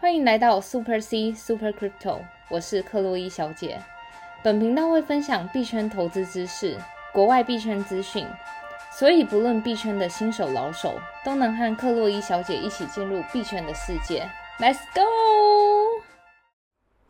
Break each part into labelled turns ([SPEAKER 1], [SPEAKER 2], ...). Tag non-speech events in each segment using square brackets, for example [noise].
[SPEAKER 1] 欢迎来到 Super C Super Crypto，我是克洛伊小姐。本频道会分享币圈投资知识、国外币圈资讯，所以不论币圈的新手老手，都能和克洛伊小姐一起进入币圈的世界。Let's go！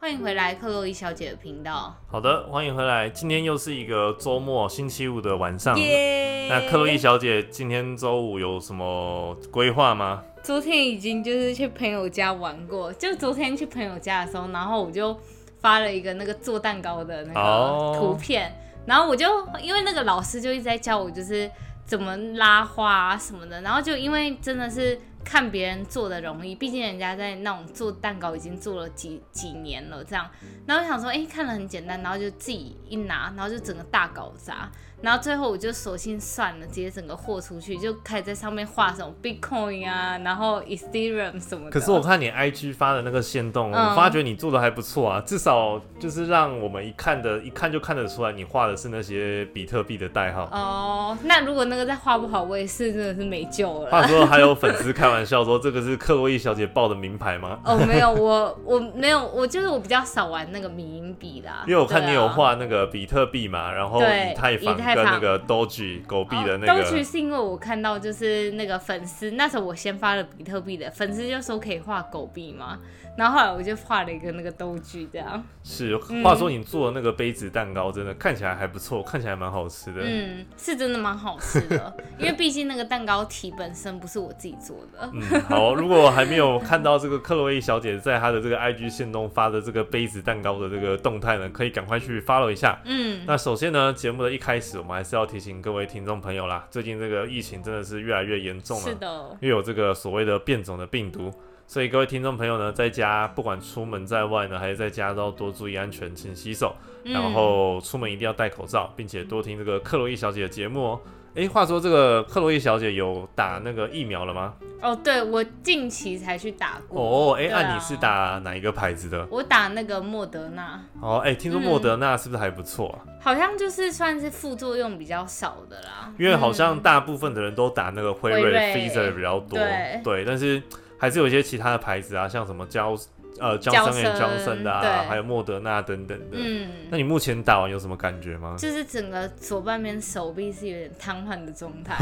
[SPEAKER 1] 欢迎回来克洛伊小姐的频道。
[SPEAKER 2] 好的，欢迎回来。今天又是一个周末，星期五的晚上。
[SPEAKER 1] 耶！
[SPEAKER 2] 那克洛伊小姐今天周五有什么规划吗？
[SPEAKER 1] 昨天已经就是去朋友家玩过，就昨天去朋友家的时候，然后我就发了一个那个做蛋糕的那个图片，然后我就因为那个老师就一直在教我就是怎么拉花啊什么的，然后就因为真的是看别人做的容易，毕竟人家在那种做蛋糕已经做了几几年了这样，然后想说哎看了很简单，然后就自己一拿，然后就整个大搞砸。然后最后我就索性算了，直接整个豁出去，就开始在上面画什么 Bitcoin 啊，然后 Ethereum 什么的。
[SPEAKER 2] 可是我看你 IG 发的那个线动，我发觉你做的还不错啊，至少就是让我们一看的，一看就看得出来你画的是那些比特币的代号。
[SPEAKER 1] 哦，那如果那个再画不好，我也是真的是没救了。
[SPEAKER 2] 话说还有粉丝开玩笑说，这个是克洛伊小姐报的名牌吗？[laughs]
[SPEAKER 1] 哦，没有，我我没有，我就是我比较少玩那个民营币啦。
[SPEAKER 2] 因为我看你有画那个比特币嘛，然后以太坊。跟那个 Doge 狗币的那个
[SPEAKER 1] ，Doge 是因为我看到就是那个粉丝，那时候我先发了比特币的粉丝就说可以画狗币嘛，然后后来我就画了一个那个 Doge 这样。
[SPEAKER 2] 是，话说你做的那个杯子蛋糕真的看起来还不错，看起来蛮好吃的。
[SPEAKER 1] 嗯，是真的蛮好吃的，[laughs] 因为毕竟那个蛋糕体本身不是我自己做的。
[SPEAKER 2] 嗯，好，如果还没有看到这个克洛伊小姐在她的这个 IG 线中发的这个杯子蛋糕的这个动态呢，可以赶快去 follow 一下。嗯，那首先呢，节目的一开始我们还是要。要提醒各位听众朋友啦，最近这个疫情真的是越来越严重了，
[SPEAKER 1] 是的，
[SPEAKER 2] 又有这个所谓的变种的病毒，所以各位听众朋友呢，在家不管出门在外呢，还是在家都要多注意安全，勤洗手，然后出门一定要戴口罩，并且多听这个克洛伊小姐的节目哦。哎，话说这个克洛伊小姐有打那个疫苗了吗？
[SPEAKER 1] 哦，对，我近期才去打过。
[SPEAKER 2] 哦，哎，那你是打哪一个牌子的？
[SPEAKER 1] 我打那个莫德纳。
[SPEAKER 2] 哦，哎，听说莫德纳是不是还不错啊？
[SPEAKER 1] 好像就是算是副作用比较少的啦。
[SPEAKER 2] 因为好像大部分的人都打那个辉瑞、Pfizer 比较多，对，但是还是有一些其他的牌子啊，像什么胶。呃，江森也江森的啊，还有莫德纳等等的。嗯，那你目前打完有什么感觉吗？
[SPEAKER 1] 就是整个左半边手臂是有点瘫痪的状态。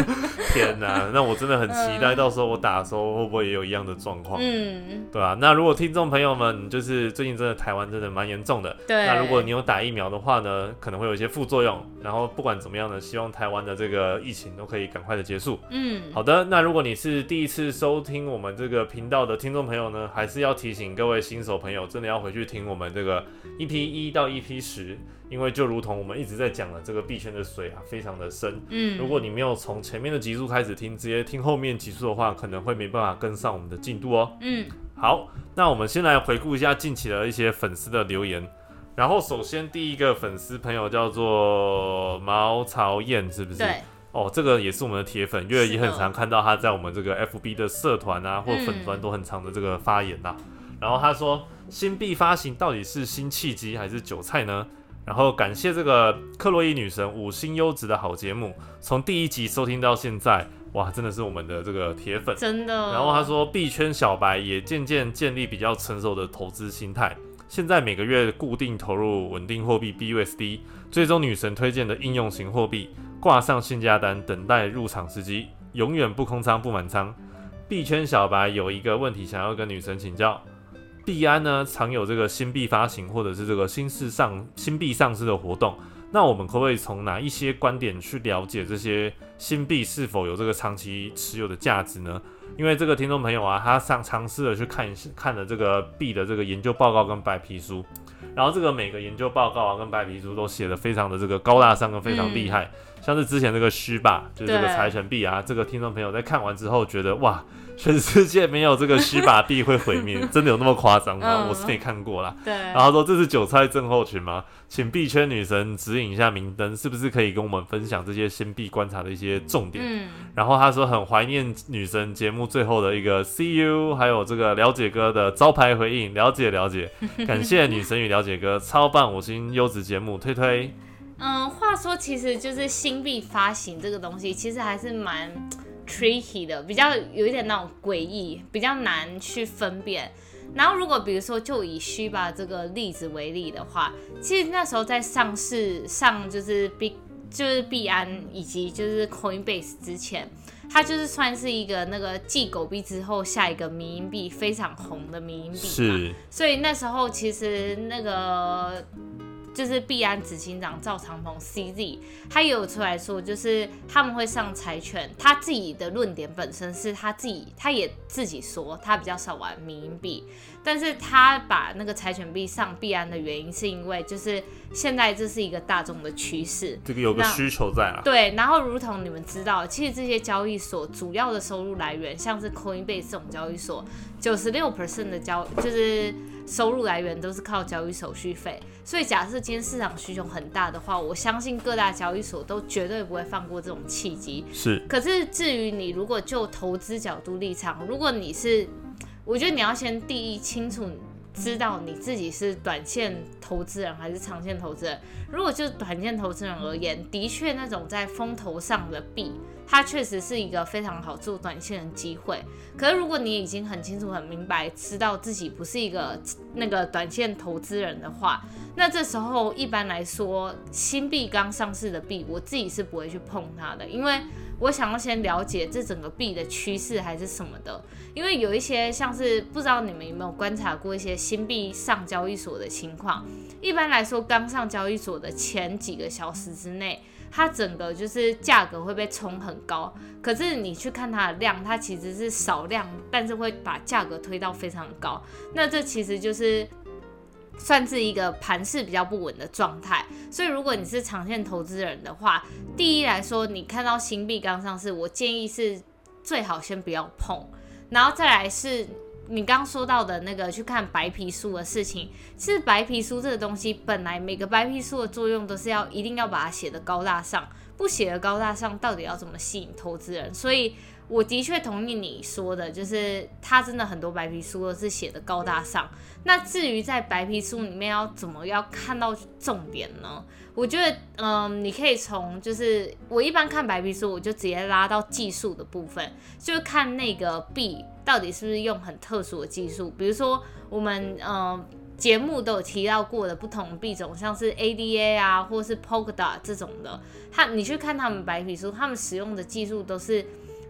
[SPEAKER 1] [laughs]
[SPEAKER 2] 天哪，那我真的很期待，到时候我打的时候会不会也有一样的状况？嗯，对啊。那如果听众朋友们就是最近真的台湾真的蛮严重的，
[SPEAKER 1] 对。
[SPEAKER 2] 那如果你有打疫苗的话呢，可能会有一些副作用。然后不管怎么样呢，希望台湾的这个疫情都可以赶快的结束。嗯，好的。那如果你是第一次收听我们这个频道的听众朋友呢，还是要提。请各位新手朋友真的要回去听我们这个 EP 一到 EP 十，因为就如同我们一直在讲的，这个币圈的水啊非常的深。嗯，如果你没有从前面的集数开始听，直接听后面集数的话，可能会没办法跟上我们的进度哦。嗯，好，那我们先来回顾一下近期的一些粉丝的留言。然后首先第一个粉丝朋友叫做毛朝燕，是不是？
[SPEAKER 1] 对。
[SPEAKER 2] 哦，这个也是我们的铁粉，因为也很常看到他在我们这个 FB 的社团啊或粉团都很长的这个发言呐。然后他说，新币发行到底是新契机还是韭菜呢？然后感谢这个克洛伊女神五星优质的好节目，从第一集收听到现在，哇，真的是我们的这个铁粉，
[SPEAKER 1] 真的。
[SPEAKER 2] 然后他说，币圈小白也渐渐建立比较成熟的投资心态，现在每个月固定投入稳定货币 BUSD，最终女神推荐的应用型货币，挂上限价单，等待入场时机，永远不空仓不满仓。币圈小白有一个问题想要跟女神请教。币安呢常有这个新币发行或者是这个新市上新币上市的活动，那我们可不可以从哪一些观点去了解这些新币是否有这个长期持有的价值呢？因为这个听众朋友啊，他上尝试的去看一看了这个币的这个研究报告跟白皮书，然后这个每个研究报告啊跟白皮书都写的非常的这个高大上跟非常厉害，像是之前那个虚吧，就是这个财神币啊，这个听众朋友在看完之后觉得哇。全世界没有这个虚霸币会毁灭，真的有那么夸张吗？我是没看过啦。
[SPEAKER 1] 对。
[SPEAKER 2] 然后说这是韭菜症候群吗？请币圈女神指引一下明灯，是不是可以跟我们分享这些新币观察的一些重点？嗯。然后他说很怀念女神节目最后的一个 See you，还有这个了解哥的招牌回应，了解了解，感谢女神与了解哥，超棒五星优质节目，推推。
[SPEAKER 1] 嗯，话说其实就是新币发行这个东西，其实还是蛮。tricky 的，比较有一点那种诡异，比较难去分辨。然后如果比如说就以虚吧这个例子为例的话，其实那时候在上市上就是币就是币安以及就是 Coinbase 之前，它就是算是一个那个继狗币之后下一个民营币非常红的民营币
[SPEAKER 2] 是，
[SPEAKER 1] 所以那时候其实那个。就是币安执行长赵长鹏 CZ，他也有出来说，就是他们会上柴犬。他自己的论点本身是他自己，他也自己说他比较少玩民营币，但是他把那个柴犬币上币安的原因，是因为就是现在这是一个大众的趋势，
[SPEAKER 2] 这个有个需求在啊。
[SPEAKER 1] 对，然后如同你们知道，其实这些交易所主要的收入来源，像是 Coinbase 这种交易所，九十六 percent 的交就是。收入来源都是靠交易手续费，所以假设今天市场需求很大的话，我相信各大交易所都绝对不会放过这种契机。
[SPEAKER 2] 是，
[SPEAKER 1] 可是至于你如果就投资角度立场，如果你是，我觉得你要先第一清楚知道你自己是短线投资人还是长线投资人。如果就短线投资人而言，的确那种在风头上的币。它确实是一个非常好做短线的机会，可是如果你已经很清楚、很明白，知道自己不是一个那个短线投资人的话，那这时候一般来说，新币刚上市的币，我自己是不会去碰它的，因为我想要先了解这整个币的趋势还是什么的。因为有一些像是不知道你们有没有观察过一些新币上交易所的情况，一般来说刚上交易所的前几个小时之内。它整个就是价格会被冲很高，可是你去看它的量，它其实是少量，但是会把价格推到非常高。那这其实就是算是一个盘势比较不稳的状态。所以如果你是长线投资人的话，第一来说，你看到新币刚上市，我建议是最好先不要碰，然后再来是。你刚说到的那个去看白皮书的事情，其实白皮书这个东西本来每个白皮书的作用都是要一定要把它写的高大上，不写的高大上，到底要怎么吸引投资人？所以我的确同意你说的，就是它真的很多白皮书都是写的高大上。那至于在白皮书里面要怎么要看到重点呢？我觉得，嗯，你可以从就是我一般看白皮书，我就直接拉到技术的部分，就是看那个币到底是不是用很特殊的技术，比如说我们嗯节目都有提到过的不同币种，像是 ADA 啊，或是 Polkadot 这种的，它你去看他们白皮书，他们使用的技术都是，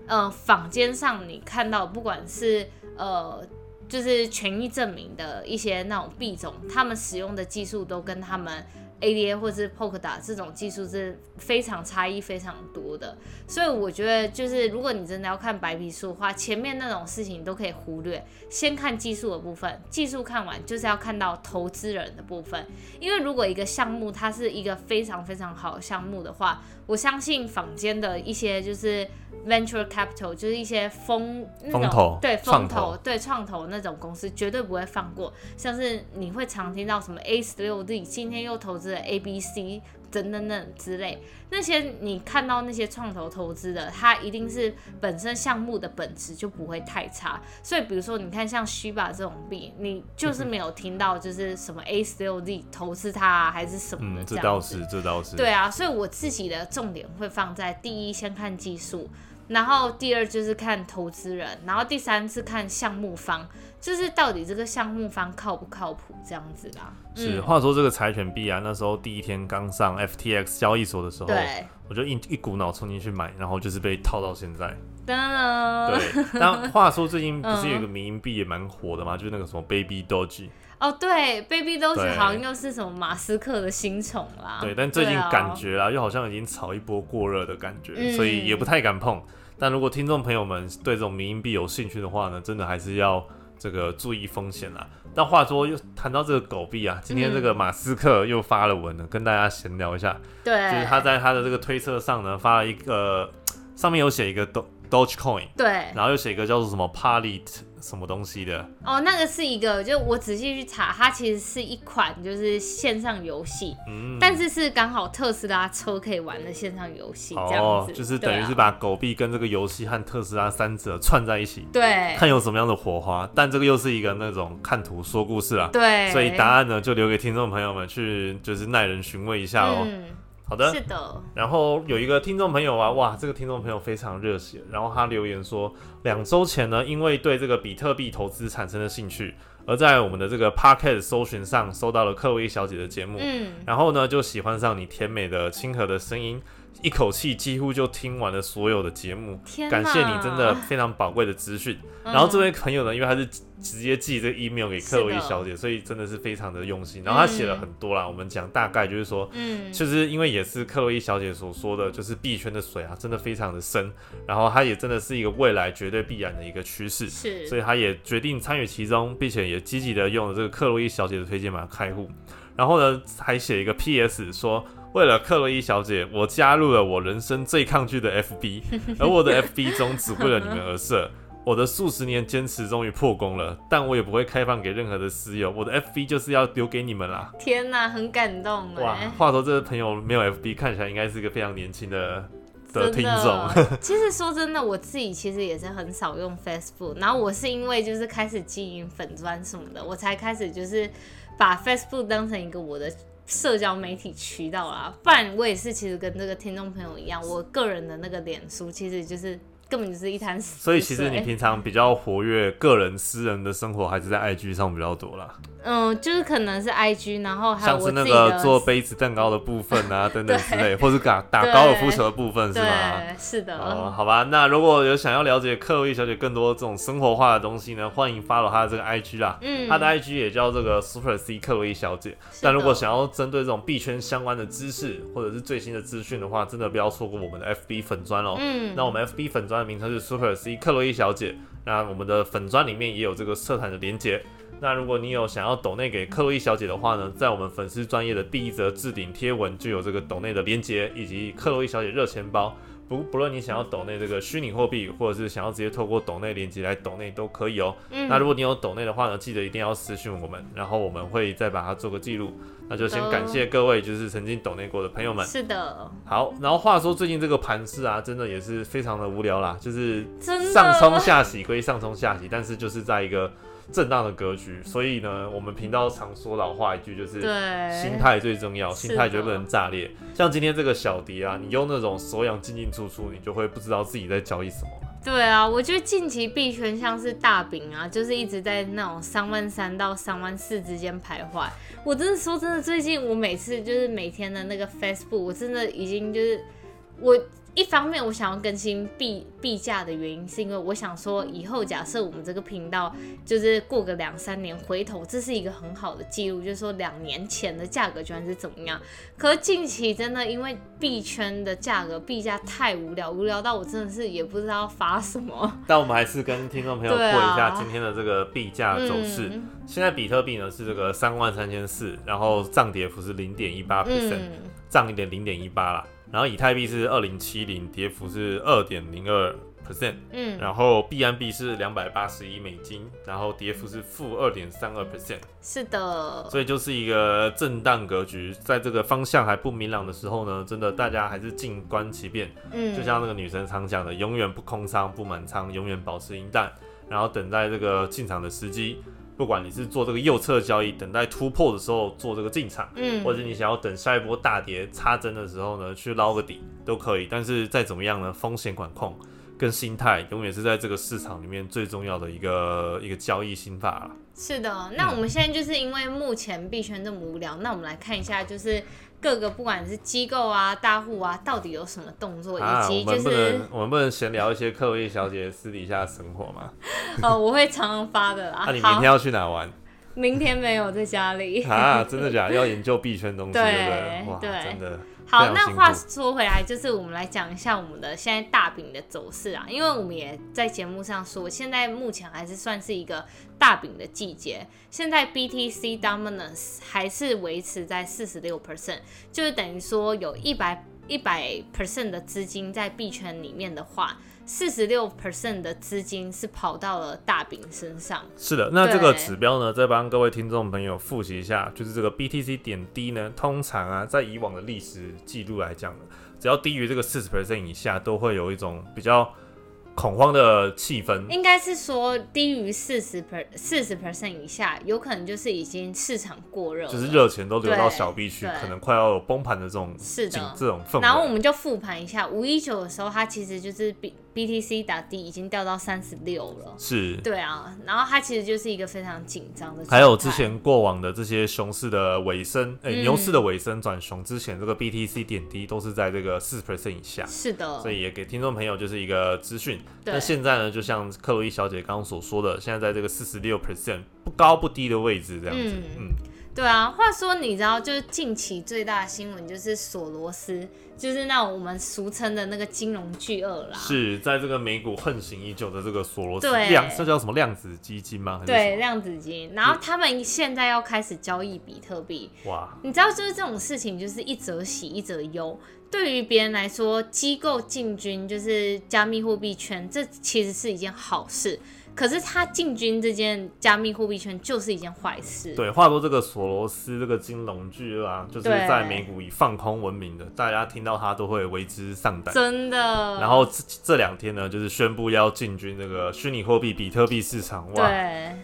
[SPEAKER 1] 呃，坊间上你看到不管是呃就是权益证明的一些那种币种，他们使用的技术都跟他们。ADA 或者是 Poke 打这种技术是非常差异非常多的，所以我觉得就是如果你真的要看白皮书的话，前面那种事情都可以忽略，先看技术的部分。技术看完就是要看到投资人的部分，因为如果一个项目它是一个非常非常好的项目的话，我相信坊间的一些就是 venture capital 就是一些风
[SPEAKER 2] 风投
[SPEAKER 1] 对风投对创投那种公司绝对不会放过，像是你会常听到什么 A 十六 D 今天又投资了。A、B、C 等等等之类，那些你看到那些创投投资的，它一定是本身项目的本质就不会太差。所以，比如说你看像虚吧这种币，你就是没有听到就是什么 A、十六、D 投资它还是什么的。
[SPEAKER 2] 这倒是，这倒是。
[SPEAKER 1] 对啊，所以我自己的重点会放在第一，先看技术。然后第二就是看投资人，然后第三是看项目方，就是到底这个项目方靠不靠谱这样子啦。
[SPEAKER 2] 是，话说这个柴犬币啊，那时候第一天刚上 FTX 交易所的时候，对，我就一一股脑冲进去买，然后就是被套到现在。
[SPEAKER 1] 噔噔。
[SPEAKER 2] 对，但话说最近不是有一个 [laughs] 民营币也蛮火的吗？就是那个什么 Baby Doge。
[SPEAKER 1] 哦，对，Baby Doge 好像又是什么马斯克的新宠啦。
[SPEAKER 2] 对，但最近感觉啊，又好像已经炒一波过热的感觉，所以也不太敢碰。但如果听众朋友们对这种民营币有兴趣的话呢，真的还是要这个注意风险啦。但话说又谈到这个狗币啊，今天这个马斯克又发了文呢，跟大家闲聊一下。
[SPEAKER 1] 对，
[SPEAKER 2] 就是他在他的这个推测上呢，发了一个上面有写一个 Dogecoin，
[SPEAKER 1] 对，
[SPEAKER 2] 然后又写一个叫做什么 p a l i t 什么东西的。
[SPEAKER 1] 哦，那个是一个，就我仔细去查，它其实是一款就是线上游戏，嗯，但是是刚好特斯拉车可以玩的线上游戏，这样子，
[SPEAKER 2] 就是等于是把狗币跟这个游戏和特斯拉三者串在一起，
[SPEAKER 1] 对，
[SPEAKER 2] 看有什么样的火花。但这个又是一个那种看图说故事啊，
[SPEAKER 1] 对，
[SPEAKER 2] 所以答案呢就留给听众朋友们去就是耐人寻味一下喽。好的，
[SPEAKER 1] 是的。
[SPEAKER 2] 然后有一个听众朋友啊，哇，这个听众朋友非常热血，然后他留言说，两周前呢，因为对这个比特币投资产生了兴趣，而在我们的这个 Pocket 搜寻上搜到了克洛伊小姐的节目，
[SPEAKER 1] 嗯，
[SPEAKER 2] 然后呢就喜欢上你甜美的亲和的声音。一口气几乎就听完了所有的节目，感谢你真的非常宝贵的资讯。然后这位朋友呢，因为他是直接寄这个 email 给克洛伊小姐，所以真的是非常的用心。然后他写了很多啦，我们讲大概就是说，嗯，就是因为也是克洛伊小姐所说的，就是币圈的水啊，真的非常的深。然后它也真的是一个未来绝对必然的一个趋势，
[SPEAKER 1] 是，
[SPEAKER 2] 所以他也决定参与其中，并且也积极的用了这个克洛伊小姐的推荐码开户。然后呢，还写一个 PS 说。为了克洛伊小姐，我加入了我人生最抗拒的 FB，[laughs] 而我的 FB 中只为了你们而设。我的数十年坚持终于破功了，但我也不会开放给任何的私友。我的 FB 就是要留给你们啦！
[SPEAKER 1] 天哪，很感动
[SPEAKER 2] 哇！话说这个朋友没有 FB，看起来应该是一个非常年轻的的听众。[laughs]
[SPEAKER 1] 其实说真的，我自己其实也是很少用 Facebook，然后我是因为就是开始经营粉砖什么的，我才开始就是把 Facebook 当成一个我的。社交媒体渠道啦，不然我也是，其实跟这个听众朋友一样，我个人的那个脸书其实就是。根本就是一滩死
[SPEAKER 2] 所以其实你平常比较活跃个人私人的生活，还是在 IG 上比较多啦。
[SPEAKER 1] 嗯，就是可能是 IG，然后还有
[SPEAKER 2] 像是那个做杯子蛋糕的部分啊，[laughs] 等等之类，或是打打高尔夫球的部分，是吗？
[SPEAKER 1] 是的。
[SPEAKER 2] 哦，好吧，那如果有想要了解克洛伊小姐更多这种生活化的东西呢，欢迎 follow 她的这个 IG 啦。嗯。她的 IG 也叫这个 Super C 克洛伊小姐。但如果想要针对这种币圈相关的知识或者是最新的资讯的话，真的不要错过我们的 FB 粉砖哦。嗯。那我们 FB 粉砖的。名称是 Super C 克洛伊小姐，那我们的粉砖里面也有这个社团的连接。那如果你有想要抖内给克洛伊小姐的话呢，在我们粉丝专业的第一则置顶贴文就有这个抖内的连接，以及克洛伊小姐热钱包。不不论你想要抖内这个虚拟货币，或者是想要直接透过抖内连接来抖内都可以哦。那如果你有抖内的话呢，记得一定要私信我们，然后我们会再把它做个记录。那就先感谢各位，就是曾经抖内过的朋友们。
[SPEAKER 1] 是的。
[SPEAKER 2] 好，然后话说最近这个盘市啊，真的也是非常的无聊啦，就是上冲下洗归上冲下洗，但是就是在一个。震荡的格局，所以呢，我们频道常说老话一句，就是心态最重要，心态绝不能炸裂。像今天这个小迪啊，你用那种手痒进进出出，你就会不知道自己在交易什么。
[SPEAKER 1] 对啊，我觉得近期币圈像是大饼啊，就是一直在那种三万三到三万四之间徘徊。我真的说真的，最近我每次就是每天的那个 Facebook，我真的已经就是我。一方面，我想要更新币币价的原因，是因为我想说，以后假设我们这个频道就是过个两三年回头，这是一个很好的记录，就是说两年前的价格居然是怎么样。可是近期真的因为币圈的价格币价太无聊，无聊到我真的是也不知道发什么。
[SPEAKER 2] 但我们还是跟听众朋友过一下今天的这个币价走势。现在比特币呢是这个三万三千四，[laughs] 然后涨跌幅是零点一八 percent，涨一点零点一八啦。然后以太币是二零七零，跌幅是二点零二 percent，嗯，然后币安币是两百八十一美金，然后跌幅是负二点三二 percent，
[SPEAKER 1] 是的，
[SPEAKER 2] 所以就是一个震荡格局，在这个方向还不明朗的时候呢，真的大家还是静观其变，嗯，就像那个女生常讲的，永远不空仓不满仓，永远保持盈淡，然后等待这个进场的时机。不管你是做这个右侧交易，等待突破的时候做这个进场，嗯，或者你想要等下一波大跌插针的时候呢，去捞个底都可以。但是再怎么样呢，风险管控跟心态永远是在这个市场里面最重要的一个一个交易心法了。
[SPEAKER 1] 是的，那我们现在就是因为目前币圈这么无聊，那我们来看一下就是。各个不管是机构啊、大户啊，到底有什么动作，以及就是
[SPEAKER 2] 我们不能，我们不能闲聊一些克洛伊小姐私底下生活吗？[laughs]
[SPEAKER 1] 哦，我会常常发的啦。[laughs]
[SPEAKER 2] 那你明天要去哪玩？
[SPEAKER 1] 明天没有在家里
[SPEAKER 2] 啊？真的假的？要研究币圈东西，对不对？[laughs] 哇，真的。
[SPEAKER 1] 好，那话说回来，就是我们来讲一下我们的现在大饼的走势啊，因为我们也在节目上说，现在目前还是算是一个大饼的季节。现在 BTC dominance 还是维持在四十六 percent，就是等于说有一百一百 percent 的资金在币圈里面的话。四十六 percent 的资金是跑到了大饼身上。
[SPEAKER 2] 是的，那这个指标呢，再帮各位听众朋友复习一下，就是这个 BTC 点 D 呢，通常啊，在以往的历史记录来讲，只要低于这个四十 percent 以下，都会有一种比较恐慌的气氛，
[SPEAKER 1] 应该是说低于四十 per 四十 percent 以下，有可能就是已经市场过热，
[SPEAKER 2] 就是热钱都流到小币去，可能快要有崩盘的这种
[SPEAKER 1] 是的。
[SPEAKER 2] 这种氛围。
[SPEAKER 1] 然后我们就复盘一下，五一九的时候，它其实就是 B B T C 打低已经掉到三十六了，
[SPEAKER 2] 是，
[SPEAKER 1] 对啊，然后它其实就是一个非常紧张的。
[SPEAKER 2] 还有之前过往的这些熊市的尾声，哎，牛市的尾声转熊之前，这个 B T C 点低都是在这个四十 percent 以下，
[SPEAKER 1] 是的，
[SPEAKER 2] 所以也给听众朋友就是一个资讯。那现在呢，就像克洛伊小姐刚刚所说的，现在在这个四十六 percent 不高不低的位置，这样子。嗯，
[SPEAKER 1] 对啊。话说，你知道，就是近期最大的新闻就是索罗斯，就是那我们俗称的那个金融巨鳄啦。
[SPEAKER 2] 是在这个美股横行已久的这个索罗斯量，这叫什么量子基金吗？
[SPEAKER 1] 对，量子基金。然后他们现在要开始交易比特币。哇！你知道，就是这种事情，就是一则喜，一则忧。对于别人来说，机构进军就是加密货币圈，这其实是一件好事。可是他进军这件加密货币圈就是一件坏事。
[SPEAKER 2] 对，话说这个索罗斯这个金融巨鳄啊，就是在美股以放空闻名的，大家听到他都会为之上胆。
[SPEAKER 1] 真的。
[SPEAKER 2] 然后这这两天呢，就是宣布要进军这个虚拟货币比特币市场。哇，
[SPEAKER 1] 对，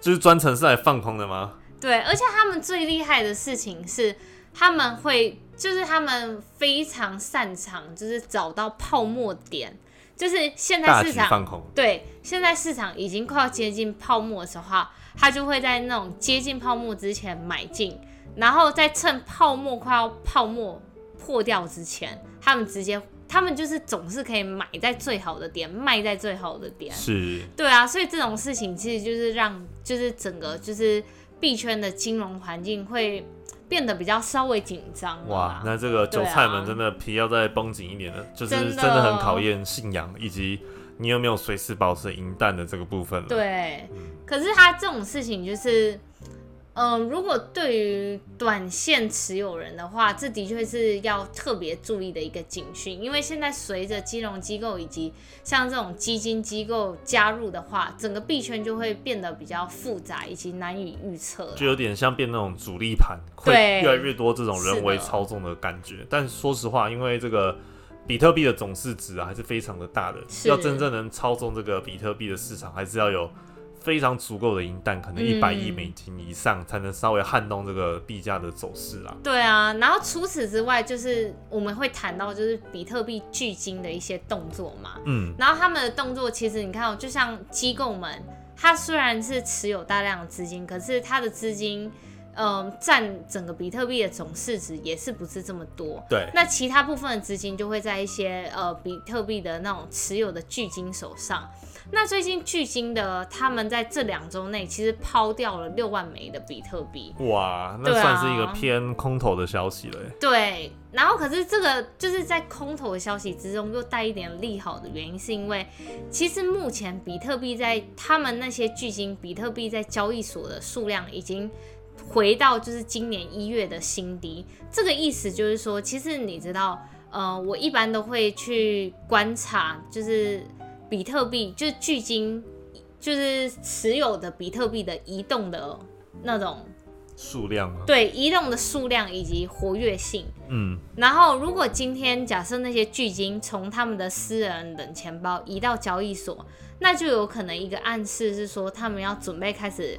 [SPEAKER 2] 就是专程是来放空的吗？
[SPEAKER 1] 对，而且他们最厉害的事情是，他们会。就是他们非常擅长，就是找到泡沫点。就是现在市场对，现在市场已经快要接近泡沫的时候，他就会在那种接近泡沫之前买进，然后再趁泡沫快要泡沫破掉之前，他们直接，他们就是总是可以买在最好的点，卖在最好的点。
[SPEAKER 2] 是，
[SPEAKER 1] 对啊，所以这种事情其实就是让，就是整个就是币圈的金融环境会。变得比较稍微紧张哇，
[SPEAKER 2] 那这个韭菜们真的皮要再绷紧一点了，就是真的很考验信仰以及你有没有随时保持银弹的这个部分了。
[SPEAKER 1] 对，可是他这种事情就是。嗯，如果对于短线持有人的话，这的确是要特别注意的一个警讯，因为现在随着金融机构以及像这种基金机构加入的话，整个币圈就会变得比较复杂以及难以预测，
[SPEAKER 2] 就有点像变那种主力盘，会越来越多这种人为操纵的感觉。但说实话，因为这个比特币的总市值啊还是非常的大的，要真正能操纵这个比特币的市场，还是要有。非常足够的银弹，可能一百亿美金以上，才能稍微撼动这个币价的走势啦。
[SPEAKER 1] 对啊，然后除此之外，就是我们会谈到就是比特币巨鲸的一些动作嘛。嗯，然后他们的动作其实你看，就像机构们，它虽然是持有大量的资金，可是它的资金，嗯，占整个比特币的总市值也是不是这么多。
[SPEAKER 2] 对，
[SPEAKER 1] 那其他部分的资金就会在一些呃比特币的那种持有的巨金手上。那最近巨金的他们在这两周内其实抛掉了六万枚的比特币，
[SPEAKER 2] 哇，那算是一个偏空头的消息了。
[SPEAKER 1] 对，然后可是这个就是在空头的消息之中又带一点利好的原因，是因为其实目前比特币在他们那些巨金比特币在交易所的数量已经回到就是今年一月的新低。这个意思就是说，其实你知道，呃，我一般都会去观察，就是。比特币就是距今就是持有的比特币的移动的那种
[SPEAKER 2] 数量吗？
[SPEAKER 1] 对，移动的数量以及活跃性。嗯，然后如果今天假设那些巨金从他们的私人冷钱包移到交易所，那就有可能一个暗示是说他们要准备开始。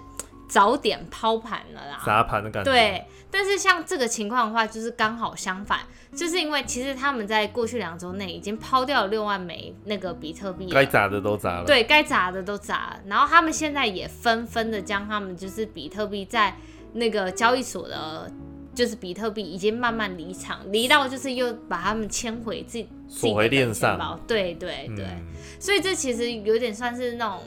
[SPEAKER 1] 早点抛盘了啦，
[SPEAKER 2] 砸盘的感觉。
[SPEAKER 1] 对，但是像这个情况的话，就是刚好相反，就是因为其实他们在过去两周内已经抛掉了六万枚那个比特币，
[SPEAKER 2] 该砸的都砸了。
[SPEAKER 1] 对，该砸的都砸了。然后他们现在也纷纷的将他们就是比特币在那个交易所的，就是比特币已经慢慢离场，离到就是又把他们迁回自己
[SPEAKER 2] 锁回链上。
[SPEAKER 1] 对对对，所以这其实有点算是那种。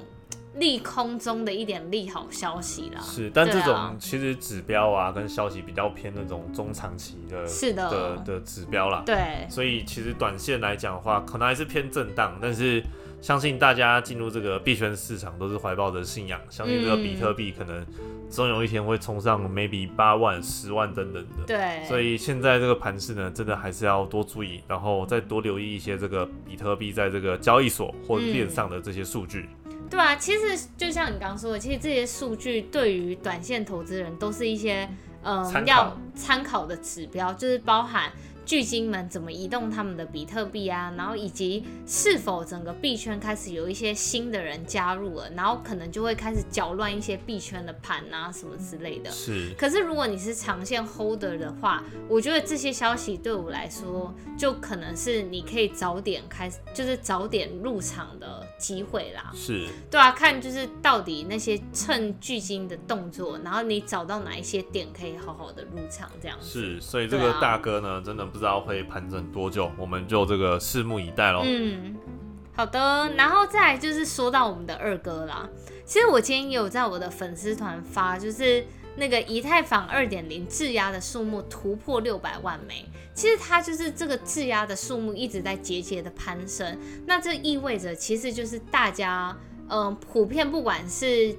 [SPEAKER 1] 利空中的一点利好消息啦，
[SPEAKER 2] 是，但这种其实指标啊跟消息比较偏那种中长期的，
[SPEAKER 1] 是的。
[SPEAKER 2] 的的指标啦，
[SPEAKER 1] 对，
[SPEAKER 2] 所以其实短线来讲的话，可能还是偏震荡，但是相信大家进入这个币圈市场都是怀抱着信仰，相信这个比特币可能总有一天会冲上 maybe 八万、十万等等的，
[SPEAKER 1] 对，
[SPEAKER 2] 所以现在这个盘势呢，真的还是要多注意，然后再多留意一些这个比特币在这个交易所或者链上的这些数据。
[SPEAKER 1] 对啊，其实就像你刚刚说的，其实这些数据对于短线投资人都是一些嗯要参考的指标，就是包含巨鲸们怎么移动他们的比特币啊，然后以及是否整个币圈开始有一些新的人加入了，然后可能就会开始搅乱一些币圈的盘啊什么之类的。
[SPEAKER 2] 是。
[SPEAKER 1] 可是如果你是长线 holder 的话，我觉得这些消息对我来说，就可能是你可以早点开始，就是早点入场的机会啦。
[SPEAKER 2] 是。
[SPEAKER 1] 对啊，看就是到底那些趁巨鲸的动作，然后你找到哪一些点可以好好的入场这样子。
[SPEAKER 2] 是，所以这个大哥呢，真的。不知道会盘整多久，我们就这个拭目以待喽。
[SPEAKER 1] 嗯，好的，然后再就是说到我们的二哥啦。其实我今天也有在我的粉丝团发，就是那个以太坊二点零质押的数目突破六百万枚。其实它就是这个质押的数目一直在节节的攀升，那这意味着其实就是大家嗯普遍不管是。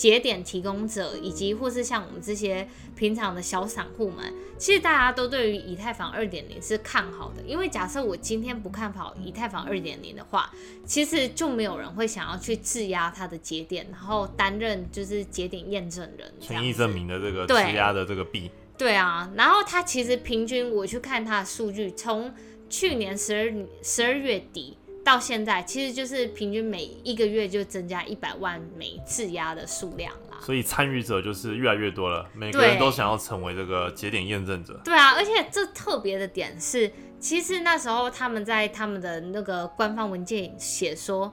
[SPEAKER 1] 节点提供者以及或是像我们这些平常的小散户们，其实大家都对于以太坊二点零是看好的。因为假设我今天不看好以太坊二点零的话，其实就没有人会想要去质押它的节点，然后担任就是节点验证人、
[SPEAKER 2] 权益证明的这个质押的这个币。
[SPEAKER 1] 对啊，然后它其实平均我去看它的数据，从去年十二十二月底。到现在其实就是平均每一个月就增加一百万枚质押的数量啦，
[SPEAKER 2] 所以参与者就是越来越多了，每个人都想要成为这个节点验证者。
[SPEAKER 1] 对啊，而且这特别的点是，其实那时候他们在他们的那个官方文件写说，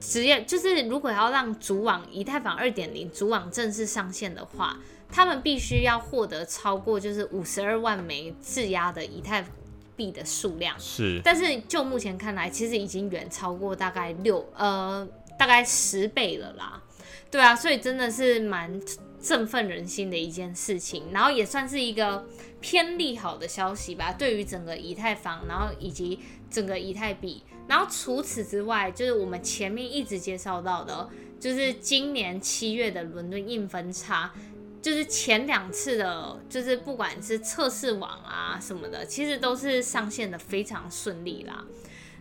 [SPEAKER 1] 职业就是如果要让主网以太坊二点零主网正式上线的话，他们必须要获得超过就是五十二万枚质押的以太。币的数量
[SPEAKER 2] 是，
[SPEAKER 1] 但是就目前看来，其实已经远超过大概六呃大概十倍了啦。对啊，所以真的是蛮振奋人心的一件事情，然后也算是一个偏利好的消息吧，对于整个以太坊，然后以及整个以太币。然后除此之外，就是我们前面一直介绍到的，就是今年七月的伦敦硬分叉。就是前两次的，就是不管是测试网啊什么的，其实都是上线的非常顺利啦。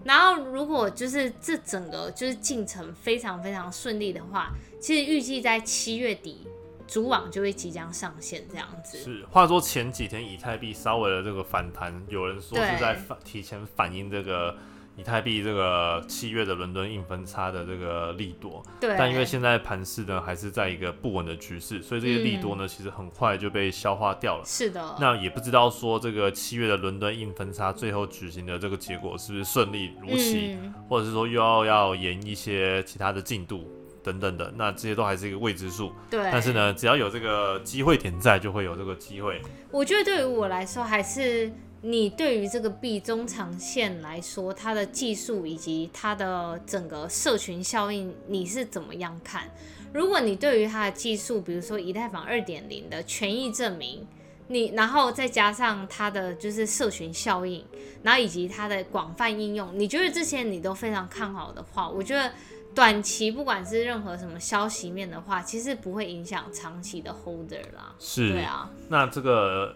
[SPEAKER 1] 然后如果就是这整个就是进程非常非常顺利的话，其实预计在七月底主网就会即将上线这样子。
[SPEAKER 2] 是，话说前几天以太币稍微的这个反弹，有人说是在反提前反映这个。以太币这个七月的伦敦硬分叉的这个利多，
[SPEAKER 1] 对，
[SPEAKER 2] 但因为现在盘势呢还是在一个不稳的局势，所以这些利多呢其实很快就被消化掉了。
[SPEAKER 1] 是的，
[SPEAKER 2] 那也不知道说这个七月的伦敦硬分叉最后举行的这个结果是不是顺利如期，或者是说又要要延一些其他的进度等等的，那这些都还是一个未知数。
[SPEAKER 1] 对，
[SPEAKER 2] 但是呢，只要有这个机会点在，就会有这个机会。
[SPEAKER 1] 我觉得对于我来说还是。你对于这个币中长线来说，它的技术以及它的整个社群效应，你是怎么样看？如果你对于它的技术，比如说以太坊二点零的权益证明，你然后再加上它的就是社群效应，然后以及它的广泛应用，你觉得这些你都非常看好的话，我觉得短期不管是任何什么消息面的话，其实不会影响长期的 holder 啦。
[SPEAKER 2] 是，
[SPEAKER 1] 对啊。
[SPEAKER 2] 那这个。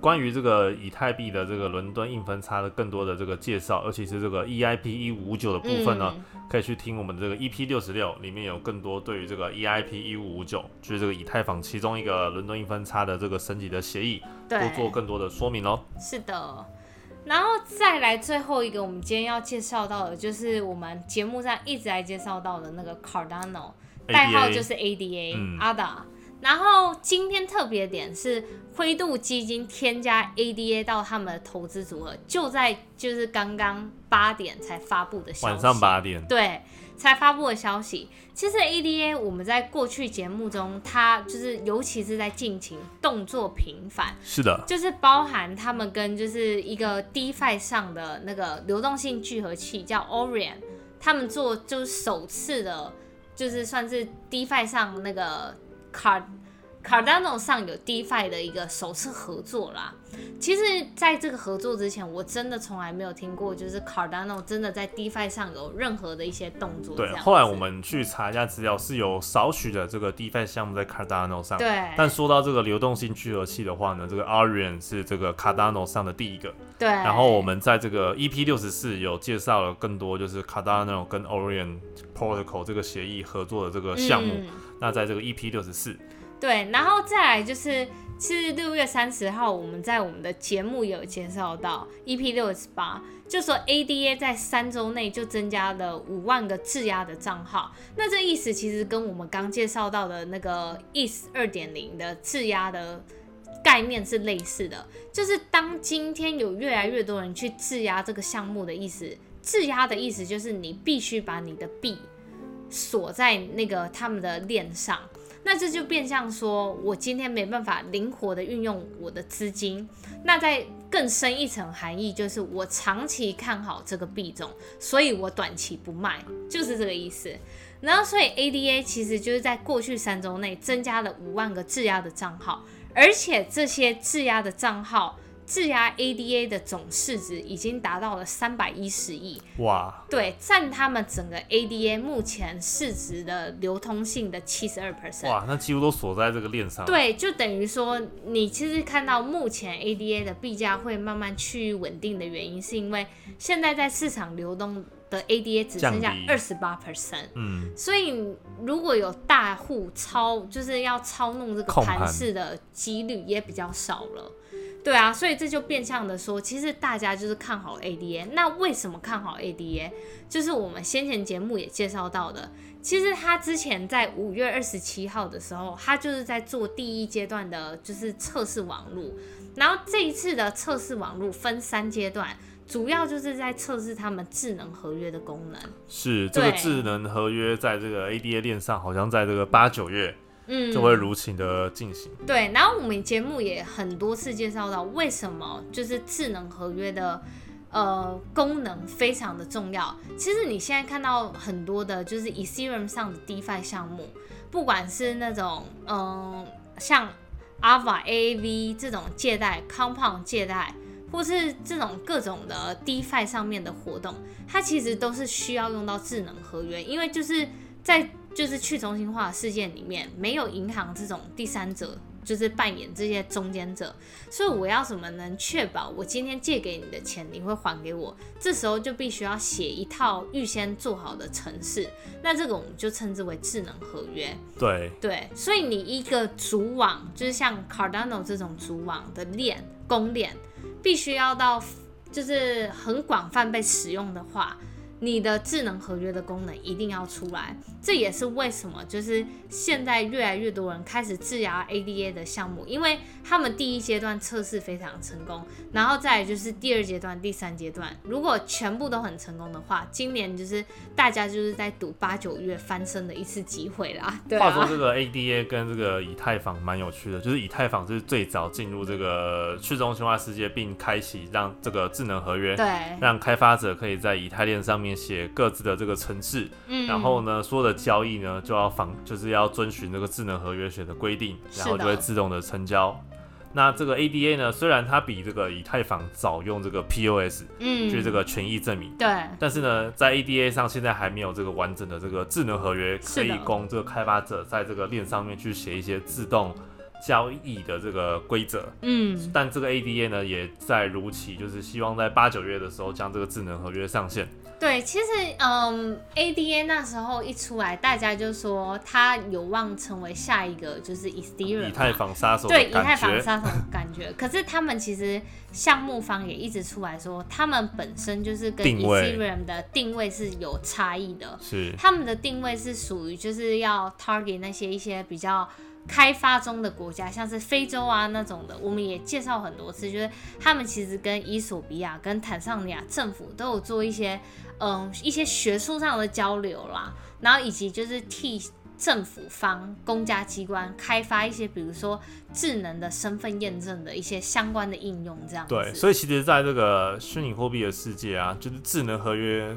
[SPEAKER 2] 关于这个以太币的这个伦敦硬分叉的更多的这个介绍，尤其是这个 EIP 一五五九的部分呢，可以去听我们的这个 EP 六十六，里面有更多对于这个 EIP 一五五九，就是这个以太坊其中一个伦敦硬分叉的这个升级的协议，多做更多的说明哦。
[SPEAKER 1] 是的，然后再来最后一个，我们今天要介绍到的，就是我们节目上一直在介绍到的那个 Cardano，代号就是 ADA，阿达。然后今天特别点是灰度基金添加 ADA 到他们的投资组合，就在就是刚刚八点才发布的消息。
[SPEAKER 2] 晚上八点，
[SPEAKER 1] 对，才发布的消息。其实 ADA 我们在过去节目中，它就是尤其是在近期动作频繁，
[SPEAKER 2] 是的，
[SPEAKER 1] 就是包含他们跟就是一个 DeFi 上的那个流动性聚合器叫 Orion，他们做就是首次的，就是算是 DeFi 上那个。卡 Cardano 上有 DeFi 的一个首次合作啦。其实，在这个合作之前，我真的从来没有听过，就是 Cardano 真的在 DeFi 上有任何的一些动作。
[SPEAKER 2] 对，后来我们去查一下资料，是有少许的这个 DeFi 项目在 Cardano 上。
[SPEAKER 1] 对。
[SPEAKER 2] 但说到这个流动性聚合器的话呢，这个 Arian 是这个 Cardano 上的第一个。
[SPEAKER 1] 对。
[SPEAKER 2] 然后我们在这个 EP 六十四有介绍了更多，就是 Cardano 跟 Orion Protocol 这个协议合作的这个项目。那在这个 EP 六十四。
[SPEAKER 1] 对，然后再来就是是六月三十号，我们在我们的节目有介绍到 EP 六十八，就说 ADA 在三周内就增加了五万个质押的账号。那这意思其实跟我们刚介绍到的那个 ETH 二点零的质押的概念是类似的，就是当今天有越来越多人去质押这个项目的意思，质押的意思就是你必须把你的币锁在那个他们的链上。那这就变相说，我今天没办法灵活的运用我的资金。那在更深一层含义，就是我长期看好这个币种，所以我短期不卖，就是这个意思。然后，所以 ADA 其实就是在过去三周内增加了五万个质押的账号，而且这些质押的账号。质押 ADA 的总市值已经达到了三百一十亿，
[SPEAKER 2] 哇！
[SPEAKER 1] 对，占他们整个 ADA 目前市值的流通性的七十二 percent，
[SPEAKER 2] 哇，那几乎都锁在这个链上。
[SPEAKER 1] 对，就等于说，你其实看到目前 ADA 的币价会慢慢趋于稳定的原因，是因为现在在市场流动的 ADA 只剩下二十八 percent，嗯，所以如果有大户操，就是要操弄这个盘势的几率也比较少了。对啊，所以这就变相的说，其实大家就是看好 ADA。那为什么看好 ADA？就是我们先前节目也介绍到的，其实他之前在五月二十七号的时候，他就是在做第一阶段的，就是测试网络。然后这一次的测试网络分三阶段，主要就是在测试他们智能合约的功能。
[SPEAKER 2] 是这个智能合约在这个 ADA 链上，好像在这个八九月。嗯，就会如期的进行。
[SPEAKER 1] 对，然后我们节目也很多次介绍到，为什么就是智能合约的呃功能非常的重要。其实你现在看到很多的，就是 Ethereum 上的 DeFi 项目，不管是那种嗯像 Ava AAV 这种借贷、Compound 借贷，或是这种各种的 DeFi 上面的活动，它其实都是需要用到智能合约，因为就是在就是去中心化事件里面没有银行这种第三者，就是扮演这些中间者，所以我要怎么能确保我今天借给你的钱你会还给我？这时候就必须要写一套预先做好的程式，那这个我们就称之为智能合约。
[SPEAKER 2] 对
[SPEAKER 1] 对，所以你一个主网，就是像 Cardano 这种主网的链公链，必须要到就是很广泛被使用的话。你的智能合约的功能一定要出来，这也是为什么就是现在越来越多人开始质押 ADA 的项目，因为他们第一阶段测试非常成功，然后再就是第二阶段、第三阶段，如果全部都很成功的话，今年就是大家就是在赌八九月翻身的一次机会啦。[laughs] 对
[SPEAKER 2] 话说这个 ADA 跟这个以太坊蛮有趣的，就是以太坊是最早进入这个去中心化世界，并开启让这个智能合约，
[SPEAKER 1] 对，
[SPEAKER 2] 让开发者可以在以太链上面。写各自的这个程式，然后呢，所有的交易呢就要仿，就是要遵循这个智能合约学的规定，然后就会自动的成交。那这个 ADA 呢，虽然它比这个以太坊早用这个 POS，嗯，就是这个权益证明，
[SPEAKER 1] 对，
[SPEAKER 2] 但是呢，在 ADA 上现在还没有这个完整的这个智能合约，可以供这个开发者在这个链上面去写一些自动。交易的这个规则，嗯，但这个 ADA 呢，也在如期，就是希望在八九月的时候将这个智能合约上线。
[SPEAKER 1] 对，其实，嗯，ADA 那时候一出来，大家就说它有望成为下一个就是 Ethereum
[SPEAKER 2] 以太坊杀手，
[SPEAKER 1] 对，以太坊杀手感觉。[laughs] 可是他们其实项目方也一直出来说，他们本身就是跟 Ethereum 的定位是有差异的，
[SPEAKER 2] 是
[SPEAKER 1] 他们的定位是属于就是要 target 那些一些比较。开发中的国家，像是非洲啊那种的，我们也介绍很多次，就是他们其实跟伊索比亚、跟坦桑尼亚政府都有做一些，嗯，一些学术上的交流啦，然后以及就是替政府方、公家机关开发一些，比如说智能的身份验证的一些相关的应用，这样。
[SPEAKER 2] 对，所以其实在这个虚拟货币的世界啊，就是智能合约。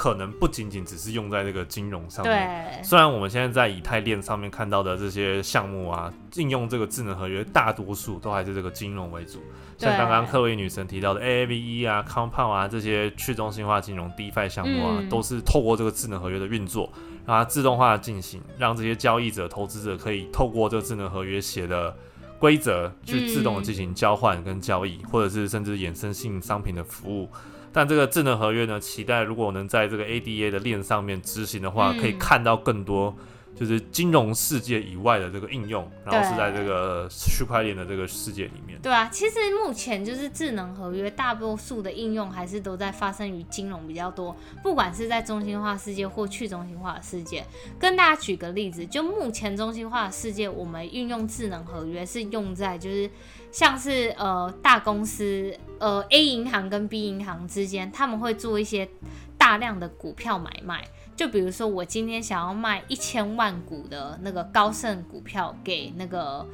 [SPEAKER 2] 可能不仅仅只是用在这个金融上面。虽然我们现在在以太链上面看到的这些项目啊，应用这个智能合约，大多数都还是这个金融为主。像刚刚克威女神提到的 AAVE 啊、Compound 啊这些去中心化金融 DeFi 项目啊，都是透过这个智能合约的运作，让它自动化进行，让这些交易者、投资者可以透过这个智能合约写的规则，去自动的进行交换跟交易，或者是甚至衍生性商品的服务。但这个智能合约呢，期待如果能在这个 ADA 的链上面执行的话，可以看到更多。就是金融世界以外的这个应用，然后是在这个区块链的这个世界里面。
[SPEAKER 1] 对啊，其实目前就是智能合约，大多数的应用还是都在发生于金融比较多，不管是在中心化世界或去中心化的世界。跟大家举个例子，就目前中心化的世界，我们运用智能合约是用在就是像是呃大公司呃 A 银行跟 B 银行之间，他们会做一些大量的股票买卖。就比如说，我今天想要卖一千万股的那个高盛股票给那个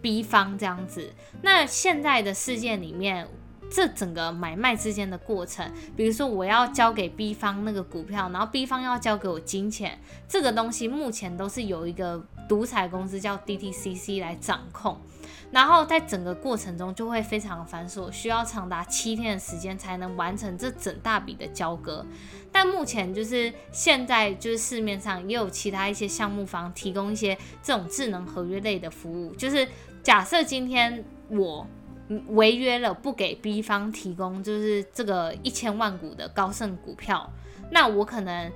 [SPEAKER 1] B 方这样子，那现在的事件里面，这整个买卖之间的过程，比如说我要交给 B 方那个股票，然后 B 方要交给我金钱，这个东西目前都是有一个独裁公司叫 DTCC 来掌控。然后在整个过程中就会非常繁琐，需要长达七天的时间才能完成这整大笔的交割。但目前就是现在就是市面上也有其他一些项目方提供一些这种智能合约类的服务，就是假设今天我违约了，不给 B 方提供就是这个一千万股的高盛股票，那我可能。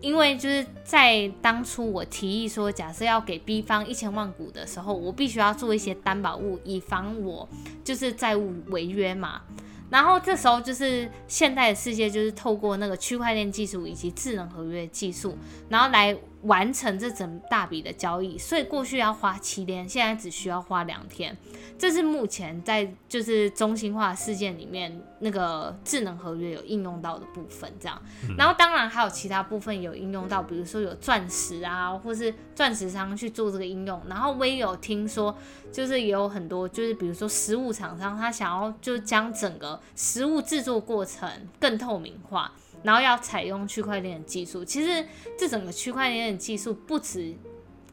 [SPEAKER 1] 因为就是在当初我提议说，假设要给 B 方一千万股的时候，我必须要做一些担保物，以防我就是债务违约嘛。然后这时候就是现代的世界，就是透过那个区块链技术以及智能合约技术，然后来完成这整大笔的交易。所以过去要花七天，现在只需要花两天。这是目前在就是中心化事件里面那个智能合约有应用到的部分，这样。然后当然还有其他部分有应用到，比如说有钻石啊，或是钻石商去做这个应用。然后我也有听说，就是也有很多就是比如说食物厂商，他想要就将整个食物制作过程更透明化，然后要采用区块链的技术。其实这整个区块链的技术不止。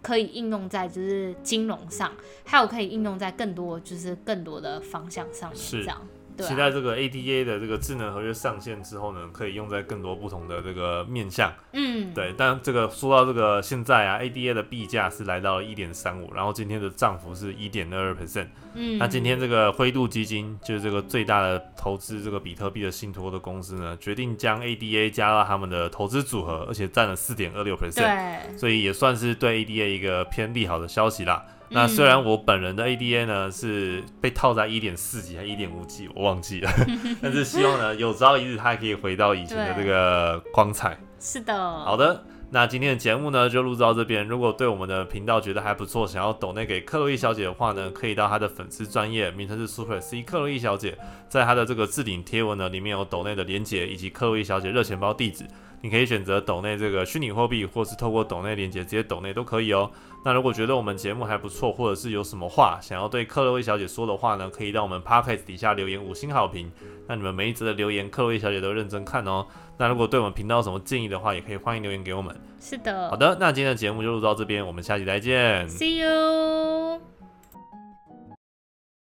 [SPEAKER 1] 可以应用在就是金融上，还有可以应用在更多就是更多的方向上面，这样。
[SPEAKER 2] 期待这个 ADA 的这个智能合约上线之后呢，可以用在更多不同的这个面向。
[SPEAKER 1] 嗯，
[SPEAKER 2] 对。但这个说到这个现在啊，ADA 的币价是来到了一点三五，然后今天的涨幅是一点二二 percent。
[SPEAKER 1] 嗯，
[SPEAKER 2] 那今天这个灰度基金就是这个最大的投资这个比特币的信托的公司呢，决定将 ADA 加到他们的投资组合，而且占了四点二六 percent。
[SPEAKER 1] 对，
[SPEAKER 2] 所以也算是对 ADA 一个偏利好的消息啦。那虽然我本人的 ADA 呢是被套在一点四级还一点五级，我忘记了，[laughs] 但是希望呢有朝一日它可以回到以前的这个光彩。
[SPEAKER 1] 是的。
[SPEAKER 2] 好的，那今天的节目呢就录到这边。如果对我们的频道觉得还不错，想要抖内给克洛伊小姐的话呢，可以到她的粉丝专业，名称是 Super C 克洛伊小姐，在她的这个置顶贴文呢里面有抖内的连结以及克洛伊小姐热钱包地址。你可以选择抖内这个虚拟货币，或是透过抖内连接直接抖内都可以哦。那如果觉得我们节目还不错，或者是有什么话想要对克洛伊小姐说的话呢，可以到我们 podcast 底下留言五星好评。那你们每一则的留言，克洛伊小姐都认真看哦。那如果对我们频道有什么建议的话，也可以欢迎留言给我们。
[SPEAKER 1] 是的。
[SPEAKER 2] 好的，那今天的节目就录到这边，我们下期再见。
[SPEAKER 1] See you。